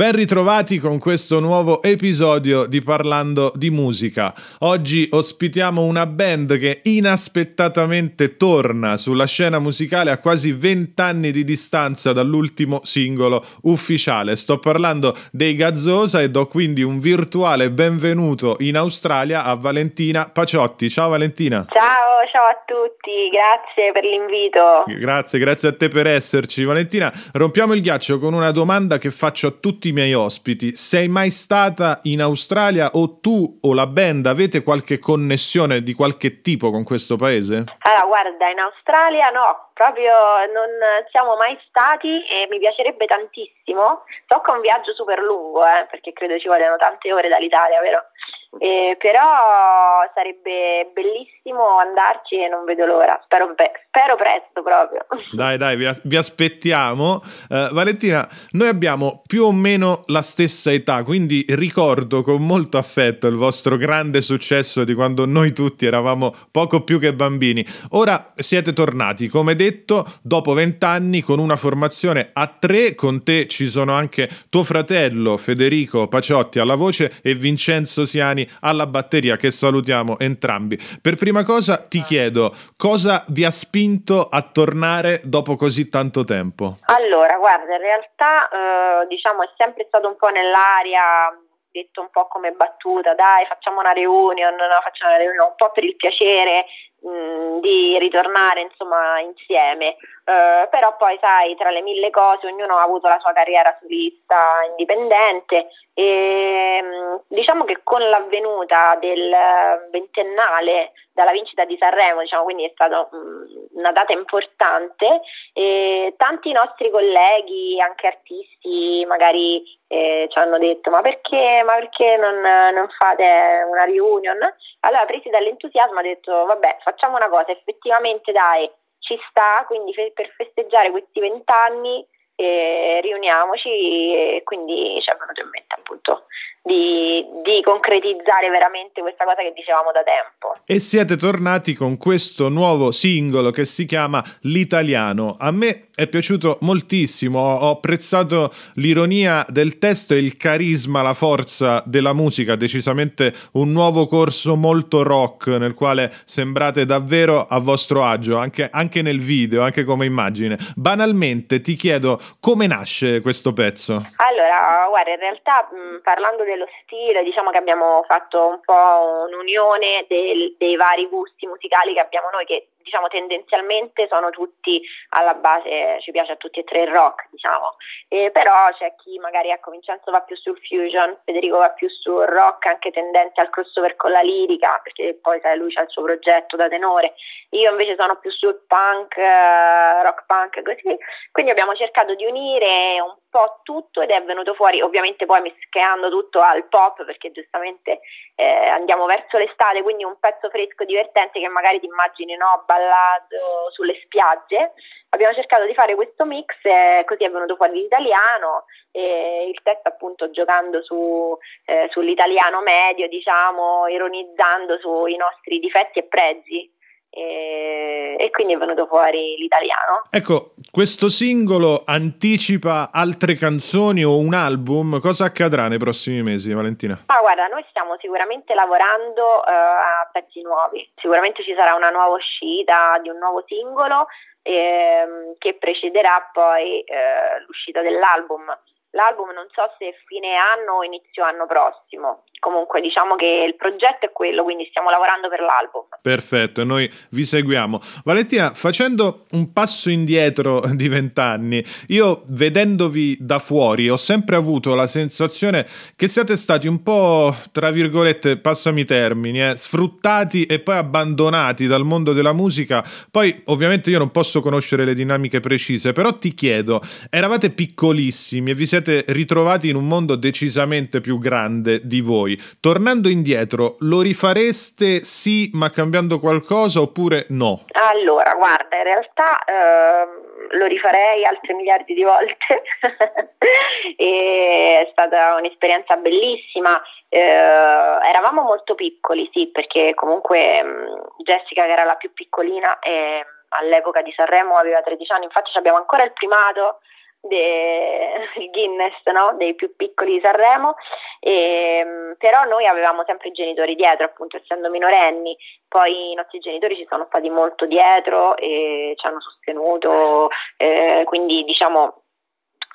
Ben ritrovati con questo nuovo episodio di Parlando di musica. Oggi ospitiamo una band che inaspettatamente torna sulla scena musicale a quasi 20 anni di distanza dall'ultimo singolo ufficiale. Sto parlando dei Gazzosa e do quindi un virtuale benvenuto in Australia a Valentina Paciotti. Ciao Valentina. Ciao, ciao a tutti, grazie per l'invito. Grazie, grazie a te per esserci. Valentina, rompiamo il ghiaccio con una domanda che faccio a tutti i miei ospiti, sei mai stata in Australia o tu o la band avete qualche connessione di qualche tipo con questo paese? Allora, guarda, in Australia no, proprio non siamo mai stati e mi piacerebbe tantissimo. Tocca un viaggio super lungo, eh, perché credo ci vogliano tante ore dall'Italia, vero? Eh, però sarebbe bellissimo andarci e non vedo l'ora. Spero, be- spero presto proprio. Dai, dai, vi, vi aspettiamo. Uh, Valentina, noi abbiamo più o meno la stessa età, quindi ricordo con molto affetto il vostro grande successo di quando noi tutti eravamo poco più che bambini. Ora siete tornati, come detto, dopo vent'anni con una formazione a tre. Con te ci sono anche tuo fratello Federico Paciotti alla voce e Vincenzo Siani Giuliani alla batteria che salutiamo entrambi. Per prima cosa ti chiedo cosa vi ha spinto a tornare dopo così tanto tempo? Allora, guarda, in realtà eh, diciamo è sempre stato un po' nell'aria detto un po' come battuta, dai facciamo una reunion, no, facciamo una reunion un po' per il piacere, mh, di ritornare insomma insieme. Uh, però poi sai, tra le mille cose, ognuno ha avuto la sua carriera solista indipendente e mh, diciamo che con l'avvenuta del ventennale dalla vincita di Sanremo, diciamo, quindi è stata una data importante, e tanti nostri colleghi, anche artisti, magari eh, ci hanno detto ma perché, ma perché non, non, fate una reunion? Allora presi dall'entusiasmo ho detto vabbè facciamo una cosa, effettivamente dai ci sta, quindi per festeggiare questi vent'anni eh, riuniamoci e quindi ci è venuto in mente appunto di, di, concretizzare veramente questa cosa che dicevamo da tempo. E siete tornati con questo nuovo singolo che si chiama L'Italiano. A me è piaciuto moltissimo, ho apprezzato l'ironia del testo e il carisma, la forza della musica, decisamente un nuovo corso molto rock nel quale sembrate davvero a vostro agio, anche, anche nel video, anche come immagine. Banalmente ti chiedo come nasce questo pezzo? Allora, guarda, in realtà mh, parlando dello stile, diciamo che abbiamo fatto un po' un'unione del, dei vari gusti musicali che abbiamo noi, che diciamo tendenzialmente sono tutti alla base, ci piace a tutti e tre il rock, diciamo, eh, però c'è chi magari, ecco, Vincenzo va più sul fusion, Federico va più sul rock, anche tendente al crossover con la lirica, perché poi sai, lui ha il suo progetto da tenore, io invece sono più sul punk, eh, rock punk, così, quindi abbiamo cercato di unire un po' tutto ed è venuto fuori, ovviamente poi mischiando tutto al pop, perché giustamente eh, andiamo verso l'estate, quindi un pezzo fresco, divertente che magari ti immagini, no, ballato sulle spiagge. Abbiamo cercato di fare questo mix e così è venuto fuori l'italiano e il testo appunto giocando su, eh, sull'italiano medio, diciamo, ironizzando sui nostri difetti e pregi e, e, quindi è venuto fuori l'italiano. Ecco, questo singolo anticipa altre canzoni o un album? Cosa accadrà nei prossimi mesi, Valentina? Ma guarda, noi stiamo sicuramente lavorando uh, a pezzi nuovi, sicuramente ci sarà una nuova uscita di un nuovo singolo ehm, che precederà poi eh, l'uscita dell'album. L'album non so se fine anno o inizio anno prossimo, comunque diciamo che il progetto è quello, quindi stiamo lavorando per l'album. Perfetto, noi vi seguiamo. Valentina, facendo un passo indietro di vent'anni, io vedendovi da fuori ho sempre avuto la sensazione che siate stati un po', tra virgolette, passami i termini, eh, sfruttati e poi abbandonati dal mondo della musica. Poi ovviamente io non posso conoscere le dinamiche precise, però ti chiedo, eravate piccolissimi e vi siete siete ritrovati in un mondo decisamente più grande di voi. Tornando indietro, lo rifareste sì, ma cambiando qualcosa oppure no? Allora, guarda, in realtà eh, lo rifarei altre miliardi di volte. è stata un'esperienza bellissima. Eh, eravamo molto piccoli, sì, perché comunque mh, Jessica, che era la più piccolina, eh, all'epoca di Sanremo aveva 13 anni, infatti abbiamo ancora il primato del Guinness no? dei più piccoli di Sanremo, e, ehm, però noi avevamo sempre i genitori dietro, appunto essendo minorenni, poi i nostri genitori ci sono stati molto dietro e ci hanno sostenuto, eh, quindi diciamo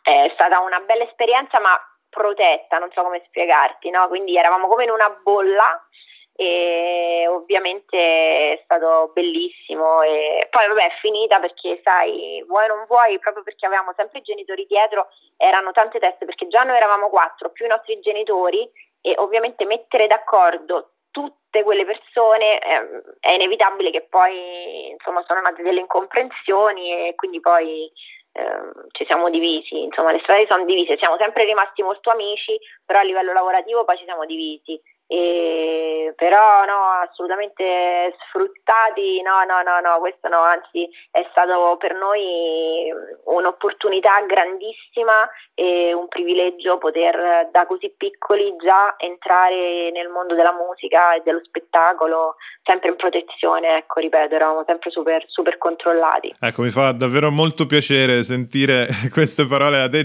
è stata una bella esperienza ma protetta, non so come spiegarti, no? quindi eravamo come in una bolla e ovviamente è stato bellissimo e poi vabbè è finita perché sai vuoi o non vuoi proprio perché avevamo sempre i genitori dietro erano tante teste perché già noi eravamo quattro più i nostri genitori e ovviamente mettere d'accordo tutte quelle persone eh, è inevitabile che poi insomma sono nate delle incomprensioni e quindi poi eh, ci siamo divisi, insomma le strade sono divise, siamo sempre rimasti molto amici, però a livello lavorativo poi ci siamo divisi e, però no, assolutamente sfruttati, no, no, no, no, questo no, anzi è stato per noi un'opportunità grandissima e un privilegio poter da così piccoli già entrare nel mondo della musica e dello spettacolo, sempre in protezione, ecco, ripeto, eravamo sempre super, super controllati. Ecco, mi fa davvero molto piacere sentire queste parole da te,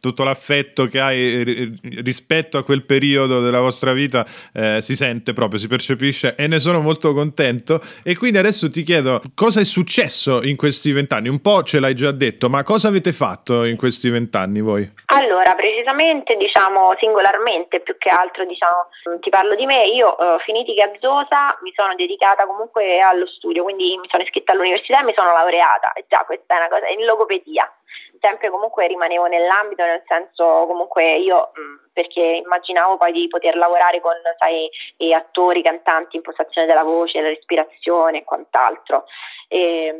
tutto l'affetto che hai rispetto a quel periodo della vostra vita eh, si sente proprio, si percepisce e ne sono molto contento. E quindi adesso ti chiedo cosa è successo in questi vent'anni? Un po' ce l'hai già detto, ma cosa avete fatto in questi vent'anni voi? Allora, precisamente, diciamo, singolarmente, più che altro, diciamo, ti parlo di me, io uh, finiti Gazzosa mi sono dedicata comunque allo studio, quindi mi sono iscritta all'università e mi sono laureata, e già questa è una cosa, in logopedia sempre comunque rimanevo nell'ambito, nel senso comunque io mh, perché immaginavo poi di poter lavorare con sai, attori, cantanti, impostazione della voce, la respirazione e quant'altro. E,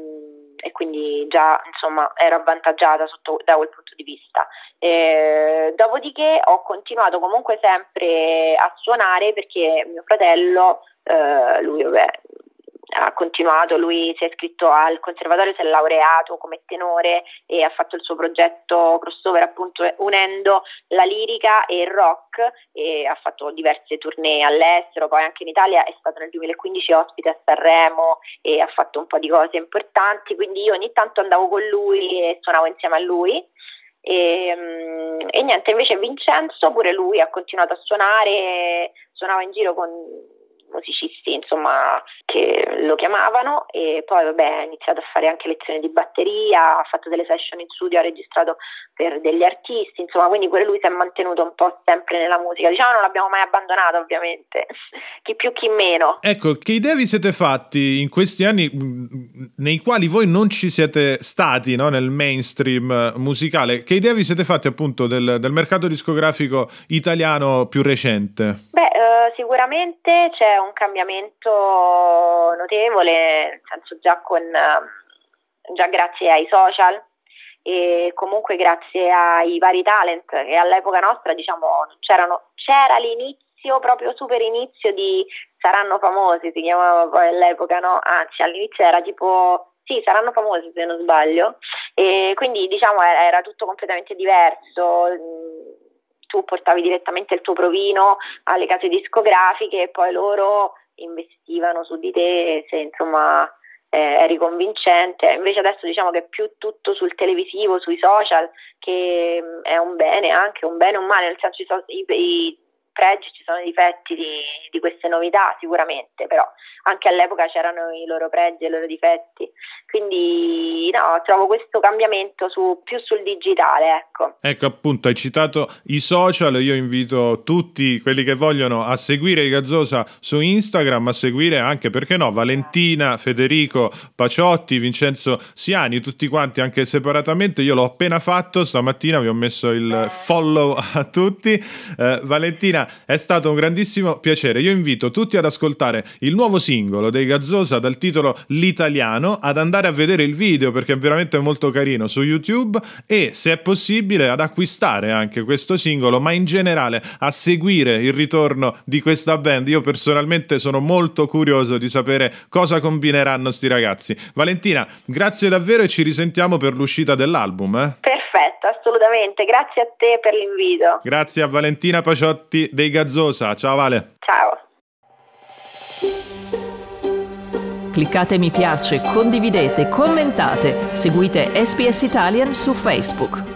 e quindi già insomma ero avvantaggiata sotto, da quel punto di vista. E, dopodiché ho continuato comunque sempre a suonare perché mio fratello, eh, lui vabbè, ha continuato, lui si è iscritto al conservatorio, si è laureato come tenore e ha fatto il suo progetto crossover appunto unendo la lirica e il rock e ha fatto diverse tournée all'estero, poi anche in Italia è stato nel 2015 ospite a Sanremo e ha fatto un po' di cose importanti, quindi io ogni tanto andavo con lui e suonavo insieme a lui. E, mm, e niente, invece Vincenzo pure lui ha continuato a suonare, suonava in giro con musicisti insomma, che lo chiamavano e poi vabbè, ha iniziato a fare anche lezioni di batteria, ha fatto delle session in studio, ha registrato per degli artisti, insomma, quindi pure lui si è mantenuto un po' sempre nella musica. Diciamo non l'abbiamo mai abbandonato ovviamente, chi più chi meno. Ecco, che idea vi siete fatti in questi anni nei quali voi non ci siete stati no? nel mainstream musicale? Che idea vi siete fatti appunto del, del mercato discografico italiano più recente? Beh, eh, sicuramente c'è un cambiamento notevole, nel senso già, con, ehm, già grazie ai social e comunque grazie ai vari talent che all'epoca nostra diciamo c'era l'inizio proprio super inizio di saranno famosi si chiamava poi all'epoca no? anzi all'inizio era tipo sì saranno famosi se non sbaglio e quindi diciamo era, era tutto completamente diverso tu portavi direttamente il tuo provino alle case discografiche e poi loro investivano su di te se insomma eh, eri convincente, invece adesso diciamo che è più tutto sul televisivo, sui social, che mm, è un bene anche, un bene o un male, nel senso i, i, pregi, ci sono i difetti di, di, queste novità sicuramente, però anche all'epoca c'erano i loro pregi e i loro difetti, quindi no, trovo questo cambiamento su, più sul digitale. Ecco. ecco appunto, hai citato i social, io invito tutti quelli che vogliono a seguire Gazzosa su Instagram, a seguire anche, perché no, Valentina, Federico, Paciotti, Vincenzo Siani, tutti quanti anche separatamente, io l'ho appena fatto, stamattina vi ho messo il follow a tutti. Eh, Valentina, è stato un grandissimo piacere. Io invito tutti ad ascoltare il nuovo singolo dei Gazzosa dal titolo L'Italiano, ad andare a vedere il video perché è veramente molto carino su YouTube e se è possibile ad acquistare anche questo singolo, ma in generale a seguire il ritorno di questa band. Io personalmente sono molto curioso di sapere cosa combineranno sti ragazzi. Valentina, grazie davvero e ci risentiamo per l'uscita dell'album. Eh? Assolutamente. Grazie a te per l'invito. Grazie a Valentina Paciotti dei Gazzosa. Ciao Vale. Ciao. Cliccate mi piace, condividete, commentate, seguite SPS Italian su Facebook.